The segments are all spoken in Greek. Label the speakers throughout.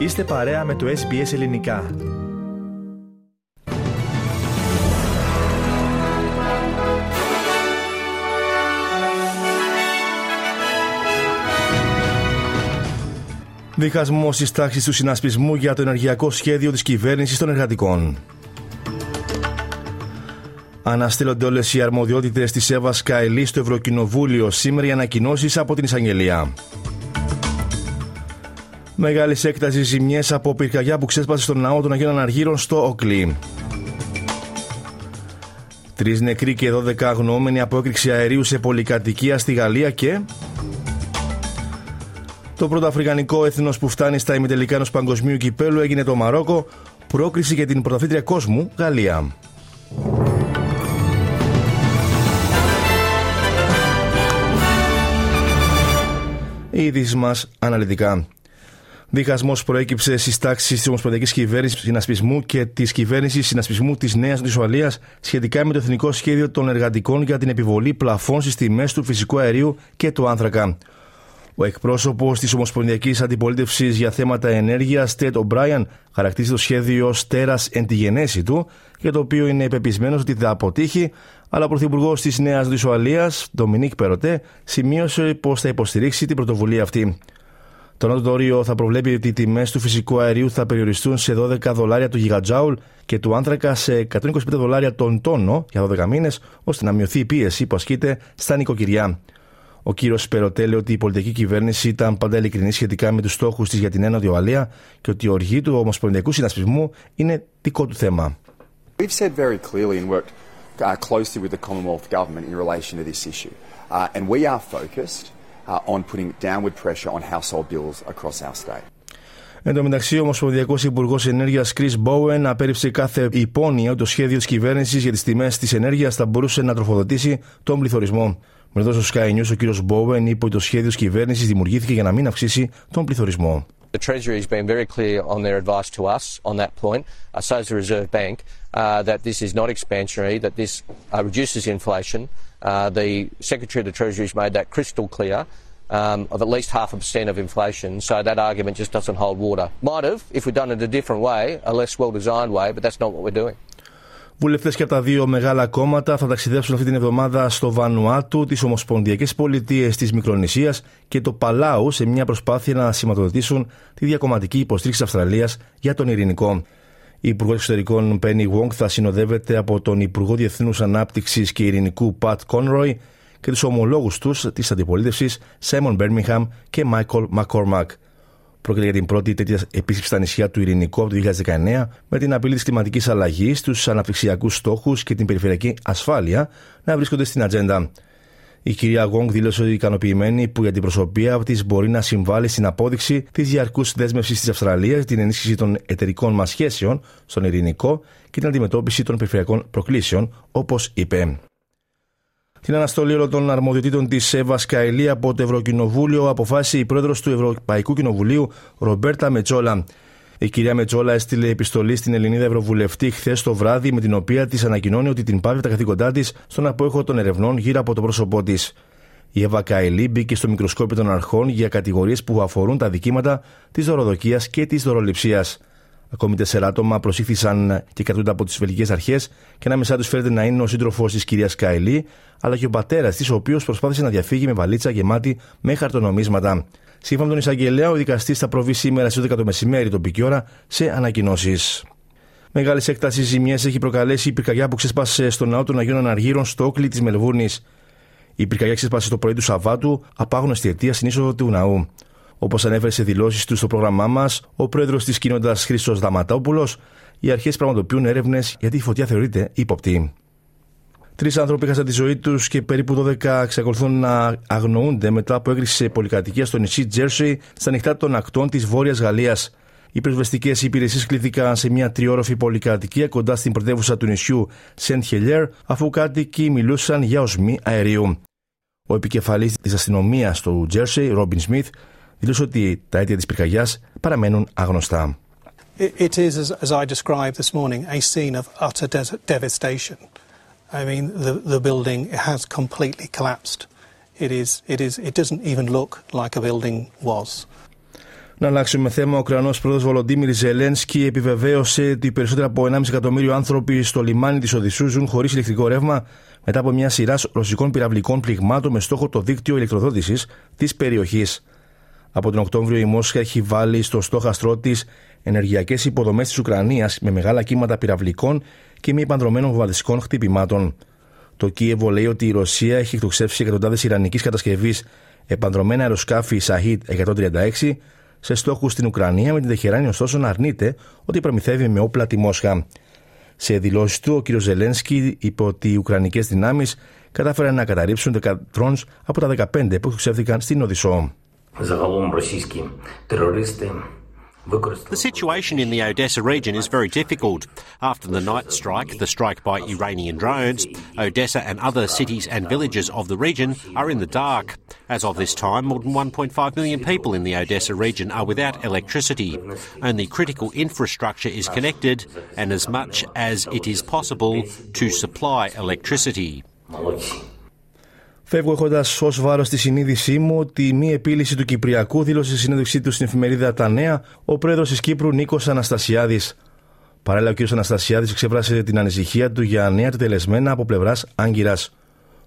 Speaker 1: Είστε παρέα με το SBS Ελληνικά. Διχασμός στι τάξει του συνασπισμού για το ενεργειακό σχέδιο της κυβέρνησης των εργατικών. Αναστέλλονται όλες οι αρμοδιότητες της Εύα Καηλή στο Ευρωκοινοβούλιο. Σήμερα οι ανακοινώσεις από την Εισαγγελία. Μεγάλης έκτασης ζημιές από πυρκαγιά που ξέσπασε στον ναό των Αγίων Αναργύρων στο Οκλή. Τρεις νεκροί και 12 αγνοούμενοι από έκρηξη αερίου σε πολυκατοικία στη Γαλλία και. Το πρώτο αφρικανικό έθνος που φτάνει στα ημιτελικά ενός παγκοσμίου κυπέλου έγινε το Μαρόκο, πρόκριση για την πρωταθλήτρια κόσμου Γαλλία. Οι ειδήσει μας αναλυτικά. Διχασμός προέκυψε στις τάξεις της Ομοσπονδιακής Κυβέρνησης Συνασπισμού και της Κυβέρνησης Συνασπισμού της Νέας Νησουαλία σχετικά με το Εθνικό Σχέδιο των Εργατικών για την επιβολή πλαφών στις τιμές του φυσικού αερίου και του άνθρακα. Ο εκπρόσωπος της Ομοσπονδιακής Αντιπολίτευσης για θέματα ενέργειας, Τέντ Ομπράιαν, χαρακτήρισε το σχέδιο ως τέρας εν τη γενέση του, για το οποίο είναι πεπισμένος ότι θα αποτύχει, αλλά ο Πρωθυπουργός της Νέας Δυσουαλία, Ντομινίκ Περοτέ, σημείωσε πως θα υποστηρίξει την πρωτοβουλία αυτή. Το νότο όριο θα προβλέπει ότι οι τιμές του φυσικού αερίου θα περιοριστούν σε 12 δολάρια το γιγατζάουλ και του άνθρακα σε 125 δολάρια τον τόνο για 12 μήνες, ώστε να μειωθεί η πίεση που ασκείται στα νοικοκυριά. Ο κύριος Περοτέ λέει ότι η πολιτική κυβέρνηση ήταν πάντα ειλικρινή σχετικά με τους στόχους της για την ένωδη Ουαλία και ότι η οργή του Ομοσπονδιακού Συνασπισμού είναι δικό του θέμα.
Speaker 2: We've said very clearly and worked uh, closely with the Commonwealth Government in relation to this issue. Uh, and we are focused uh, on putting downward pressure on household bills across our state.
Speaker 1: Εν τω μεταξύ, ο Ομοσπονδιακός Υπουργός Ενέργειας Chris Bowen απέρριψε κάθε υπόνοια ότι το σχέδιο της κυβέρνησης για τις τιμές της ενέργειας θα μπορούσε να τροφοδοτήσει τον πληθωρισμό. Με στο Sky News, ο κύριος Bowen είπε ότι το σχέδιο της κυβέρνησης δημιουργήθηκε για να μην αυξήσει τον πληθωρισμό.
Speaker 3: The Treasury has been very clear on their advice to us on that point, uh, so has the Reserve Bank, uh, that this is not expansionary, that this uh, reduces inflation. Uh, the Secretary of the Treasury has made that crystal clear um, of at least half a percent of inflation, so that argument just doesn't hold water. Might have, if we'd done it a different way, a less well-designed way, but that's not what we're doing.
Speaker 1: Βουλευτές και από τα δύο μεγάλα κόμματα θα ταξιδέψουν αυτή την εβδομάδα στο Βανουάτου, τις Ομοσπονδιακές Πολιτείες της Μικρονησίας και το Παλάου σε μια προσπάθεια να σηματοδοτήσουν τη διακομματική υποστήριξη Αυστραλίας για τον ειρηνικό. Η Υπουργός Εξωτερικών Πένι Wong θα συνοδεύεται από τον Υπουργό Διεθνού Ανάπτυξης και Ειρηνικού Πατ Κόνροϊ και τους ομολόγους τους της αντιπολίτευσης Σέμον Μπέρμιχαμ και Μάικολ Μακόρμακ. Πρόκειται για την πρώτη τέτοια επίσκεψη στα νησιά του Ειρηνικού από το 2019 με την απειλή της κλιματικής αλλαγής, τους αναπτυξιακούς στόχους και την περιφερειακή ασφάλεια να βρίσκονται στην ατζέντα. Η κυρία Γόγκ δήλωσε ικανοποιημένη που η αντιπροσωπεία της μπορεί να συμβάλλει στην απόδειξη της διαρκούς δέσμευσης της Αυστραλίας, την ενίσχυση των εταιρικών μας σχέσεων στον Ειρηνικό και την αντιμετώπιση των περιφερειακών προκλήσεων, όπως είπε. Την αναστολή όλων των αρμοδιοτήτων της Εύα Καηλή από το Ευρωκοινοβούλιο αποφάσισε η πρόεδρος του Ευρωπαϊκού Κοινοβουλίου, Ρομπέρτα Μετσόλα. Η κυρία Μετσόλα έστειλε επιστολή στην Ελληνίδα Ευρωβουλευτή χθες το βράδυ, με την οποία της ανακοινώνει ότι την πάβει τα καθήκοντά της στον απόϊχο των ερευνών γύρω από το πρόσωπό της. Η Εύα Καηλή μπήκε στο μικροσκόπιο των αρχών για κατηγορίες που αφορούν τα δικήματα της δωροδοκίας και της δωροληψίας. Ακόμη τέσσερα άτομα προσήχθησαν και κρατούνται από τις βελγικές αρχές και ανάμεσά τους φέρεται να είναι ο σύντροφος της κυρίας Καηλή, αλλά και ο πατέρας της, ο οποίος προσπάθησε να διαφύγει με βαλίτσα γεμάτη με χαρτονομίσματα. Σύμφωνα με τον εισαγγελέα, ο δικαστής θα προβεί σήμερα στις 12 το μεσημέρι τοπική ώρα σε ανακοινώσεις. Μεγάλη έκταση ζημιές έχει προκαλέσει η πυρκαγιά που ξέσπασε στο ναό των Αγίων Αναργύρων στο όκλι της Μελβούρνη. Η πυρκαγιά ξέσπασε το πρωί του Σαββάτου, απάγνωστη αιτία στην είσοδο του ναού. Όπως ανέφερε σε δηλώσεις του στο πρόγραμμά μας, ο πρόεδρος της κοινότητας Χρήστος Δαματόπουλο, οι αρχές πραγματοποιούν έρευνες γιατί η φωτιά θεωρείται ύποπτη. Τρεις άνθρωποι έχασαν τη ζωή τους και περίπου 12 εξακολουθούν να αγνοούνται μετά από έγκριση πολυκατοικία στο νησί Τζέρσι στα νυχτά των ακτών της Βόρειας Γαλλίας. Οι πυροσβεστικέ υπηρεσίες κληθήκαν σε μια τριόροφη πολυκατοικία κοντά στην πρωτεύουσα του νησιού Σεντ Χελιέρ, αφού κάτοικοι μιλούσαν για οσμή αερίου. Ο επικεφαλής της αστυνομίας του Τζέρσι, Ρόμπιν Σμιθ, δήλωσε ότι τα αίτια της πυρκαγιάς παραμένουν άγνωστα.
Speaker 4: It is, as, as I described this morning, a scene of utter devastation. I mean, the, the building has completely collapsed. It is, it is, it doesn't even look like a building was.
Speaker 1: Να αλλάξουμε θέμα. Ο Ουκρανός πρόεδρος Βολοντίμιρ Ζελένσκι επιβεβαίωσε ότι περισσότερο από 1,5 εκατομμύριο άνθρωποι στο λιμάνι της Οδυσσού ζουν χωρίς ηλεκτρικό ρεύμα μετά από μια σειρά ρωσικών πυραυλικών πληγμάτων με στόχο το δίκτυο ηλεκτροδότησης της περιοχής. Από τον Οκτώβριο η Μόσχα έχει βάλει στο στόχαστρό της ενεργειακές υποδομές της Ουκρανίας με μεγάλα κύματα πυραυλικών και μη επανδρομένων βομβαρδιστικών χτυπημάτων. Το Κίεβο λέει ότι η Ρωσία έχει εκτοξεύσει εκατοντάδες Ιρανικής κατασκευής επανδρομένα αεροσκάφη Σαχίτ 136 σε στόχους στην Ουκρανία, με την Τεχεράνη ωστόσο να αρνείται ότι προμηθεύει με όπλα τη Μόσχα. Σε δηλώσεις του, ο κ. Ζελένσκι είπε ότι οι Ουκρανικές δυνάμεις κατάφεραν να καταρρύψουν 10 από τα 15 που εξουσιαστήκαν στην Οδυσσό.
Speaker 5: The situation in the Odessa region is very difficult. After the night strike, the strike by Iranian drones, Odessa and other cities and villages of the region are in the dark. As of this time, more than 1.5 million people in the Odessa region are without electricity. Only critical infrastructure is connected, and as much as it is possible to supply electricity.
Speaker 1: Φεύγω έχοντας ως βάρος τη συνείδησή μου ότι η μη επίλυση του Κυπριακού δήλωσε στη συνέντευξή του στην εφημερίδα Τα Νέα ο πρόεδρος της Κύπρου Νίκος Αναστασιάδης. Παράλληλα, ο κ. Αναστασιάδης εξέφρασε την ανησυχία του για νέα τελεσμένα από πλευράς Άγκυρας.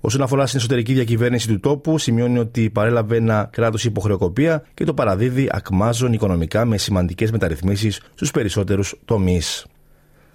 Speaker 1: Όσον αφορά στην εσωτερική διακυβέρνηση του τόπου, σημειώνει ότι παρέλαβε ένα κράτος υποχρεοκοπία και το παραδίδει ακμάζων οικονομικά με σημαντικές μεταρρυθμίσεις στους περισσότερους τομείς.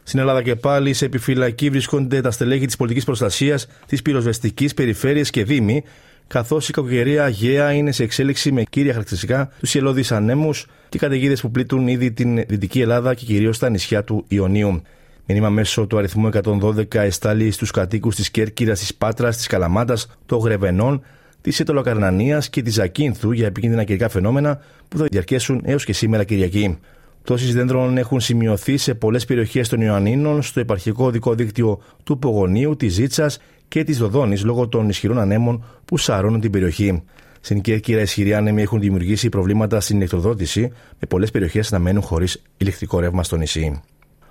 Speaker 1: Στην Ελλάδα και πάλι σε επιφυλακή βρίσκονται τα στελέχη της πολιτικής προστασίας της πυροσβεστικής περιφέρειας και Δήμη, καθώς η κακοκαιρία Αγαία είναι σε εξέλιξη με κύρια χαρακτηριστικά τους ιελώδει ανέμους και καταιγίδες που πλήττουν ήδη την Δυτική Ελλάδα και κυρίως τα νησιά του Ιωνίου. Μήνυμα μέσω του αριθμού 112 εστάλει στους κατοίκους της Κέρκυρας, της Πάτρας, της Καλαμάτας, των Γρεβενών, της Ετωλοκαρνανίας και της Ζακίνθου για επικίνδυνα καιρικά φαινόμενα που θα διαρκέσουν έως και σήμερα Κυριακή. Πτώσει δέντρων έχουν σημειωθεί σε πολλές περιοχές των Ιωαννίνων, στο επαρχικό οδικό δίκτυο του Πογονίου, της Ζήτσας και της Δοδόνης λόγω των ισχυρών ανέμων που σαρώνουν την περιοχή. Στην Κέρκυρα, ισχυροί άνεμοι έχουν δημιουργήσει προβλήματα στην ηλεκτροδότηση, με πολλές περιοχές να μένουν χωρίς ηλεκτρικό ρεύμα στο νησί.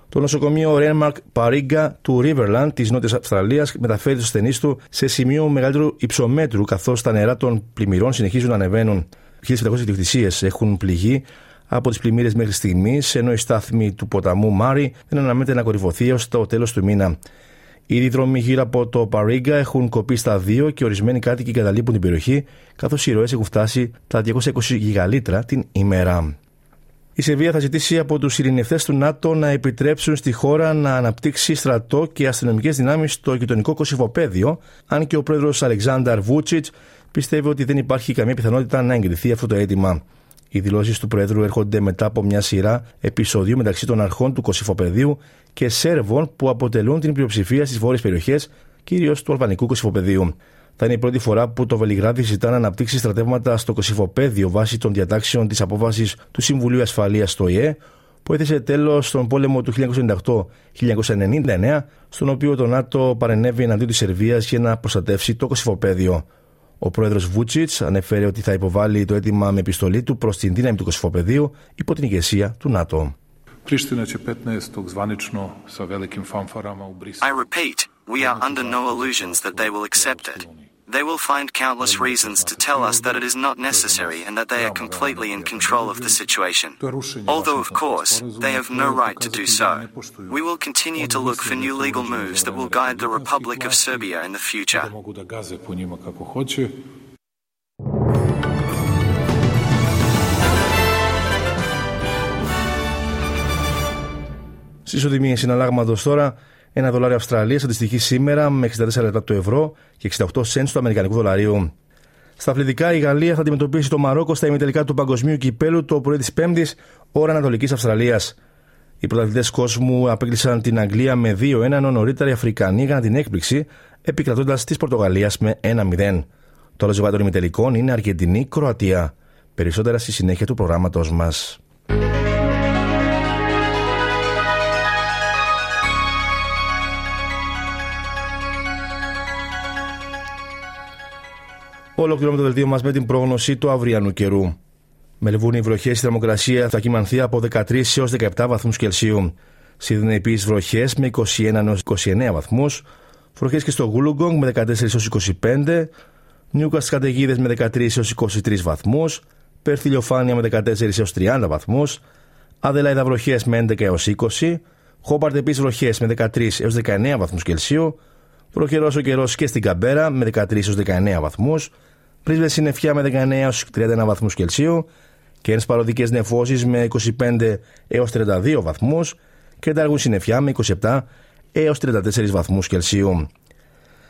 Speaker 1: Το νοσοκομείο Renmark Parigga του Riverland της Νότιας Αυστραλίας μεταφέρει του ασθενείς του σε σημείο μεγαλύτερου υψομέτρου, καθώς τα νερά των πλημμυρών συνεχίζουν να ανεβαίνουν. 1.500 ιδιοκτησίε έχουν πληγεί από τις πλημμύρες μέχρι στιγμής, ενώ η στάθμη του ποταμού Μάρι δεν αναμένεται να κορυφωθεί έως το τέλος του μήνα. Οι δρόμοι γύρω από το Παρίγκα έχουν κοπεί στα δύο και ορισμένοι κάτοικοι καταλείπουν την περιοχή, καθώς οι ροές έχουν φτάσει τα 220 γιγαλίτρα την ημέρα. Η Σεβία θα ζητήσει από τους ειρηνευτές του ΝΑΤΟ να επιτρέψουν στη χώρα να αναπτύξει στρατό και αστυνομικές δυνάμεις στο γειτονικό κοσυφοπαίδιο, αν και ο πρόεδρος Αλεξάνδρ Βούτσιτς πιστεύει ότι δεν υπάρχει καμία πιθανότητα να εγκριθεί αυτό το αίτημα. Οι δηλώσεις του Προέδρου έρχονται μετά από μια σειρά επεισοδίου μεταξύ των αρχών του Κωσυφοπεδίου και Σέρβων που αποτελούν την πλειοψηφία στις βόρειες περιοχές, κυρίως του Αλβανικού Κωσυφοπεδίου. Θα είναι η πρώτη φορά που το Βελιγράδι ζητά να αναπτύξει στρατεύματα στο Κωσυφοπέδιο βάσει των διατάξεων της απόφασης του Συμβουλίου Ασφαλείας στο ΙΕ, που έθεσε τέλος στον πόλεμο του 1998-1999, στον οποίο το ΝΑΤΟ παρενέβη εναντίον της Σερβίας για να προστατεύσει το Κωσυφοπέδιο. Ο πρόεδρος Βούτσιτς ανέφερε ότι θα υποβάλει το αίτημα με επιστολή του προς την δύναμη του Κωσυφοπεδίου υπό την ηγεσία του ΝΑΤΟ.
Speaker 6: I repeat, we are under no illusions that they will accept it. They will find countless reasons to tell us that it is not necessary and that they are completely in control of the situation. Although, of course, they have no right to do so. We will continue to look for new legal moves that will guide the Republic of Serbia in the future.
Speaker 1: Στις οδημίες συναλλάγματος τώρα ένα δολάριο Αυστραλίας αντιστοιχεί σήμερα με 64 λεπτά του ευρώ και 68 σέντ του Αμερικανικού δολαρίου. Στα αθλητικά, η Γαλλία θα αντιμετωπίσει το Μαρόκο στα ημιτελικά του Παγκοσμίου Κυπέλου το πρωί της Πέμπτης, ώρα Ανατολικής Αυστραλίας. Οι πρωταθλητές κόσμου απέκλεισαν την Αγγλία με 2-1, ενώ νωρίτερα οι Αφρικανοί έκαναν την έκπληξη, επικρατώντας της Πορτογαλίας με 1-0. Το άλλο ζευγάρι των ημιτελικών είναι Αργεντινή-Κροατία. Περισσότερα στη συνέχεια του προγράμματό μας. Ολοκληρώνουμε το δελτίο μας με την πρόγνωση του αυριανού καιρού. Μελβούνι, οι βροχές, η θερμοκρασία θα κοιμανθεί από 13 έως 17 βαθμούς Κελσίου. Σίδνεϊ επίσης βροχές με 21 έως 29 βαθμούς. Βροχές και στο Γούλουγκογκ με 14 έως 25. Νιούκα στι καταιγίδε με 13 έως 23 βαθμούς. Πέρθ ηλιοφάνεια με 14 έως 30 βαθμούς, Αδελάιδα βροχές με 11 έως 20, Χόμπαρτ επίσης βροχές με 13 έως 19 βαθμούς Κελσίου, Προχερό ο καιρός και στην Καμπέρα με 13 έως 19 βαθμούς, Πρίσβες συννεφιά με 19 έως 31 βαθμούς Κελσίου, Κέρν παροδικέ νεφώσεις με 25 έως 32 βαθμούς και Ταργούν συννεφιά με 27 έως 34 βαθμούς Κελσίου.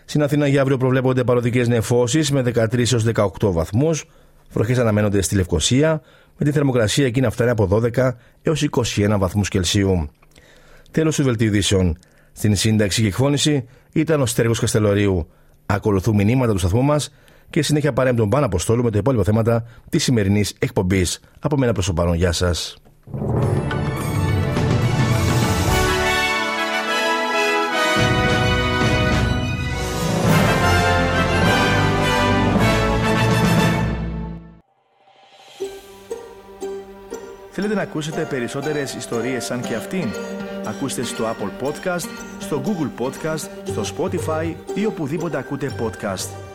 Speaker 1: Στην Αθήνα για αύριο προβλέπονται παροδικές νεφώσεις με 13 έως 18 βαθμούς, βροχές αναμένονται στη Λευκοσία, με τη θερμοκρασία εκεί να φτάνει από 12 έως 21 βαθμούς Κελσίου. Τέλος του βελτιωδήσεων. Στην σύνταξη και εκφώνηση ήταν ο Στέργος Καστελωρίου. Ακολουθούν μηνύματα του σταθμού μας και συνέχεια παρέμπτουν πάνω Αποστόλου με τα υπόλοιπα θέματα της σημερινής εκπομπής. Από μένα προς το παρόν, γεια σας.
Speaker 7: Θέλετε να ακούσετε περισσότερες ιστορίες σαν και αυτήν; Ακούστε στο Apple Podcast, στο Google Podcast, στο Spotify ή οπουδήποτε ακούτε podcast.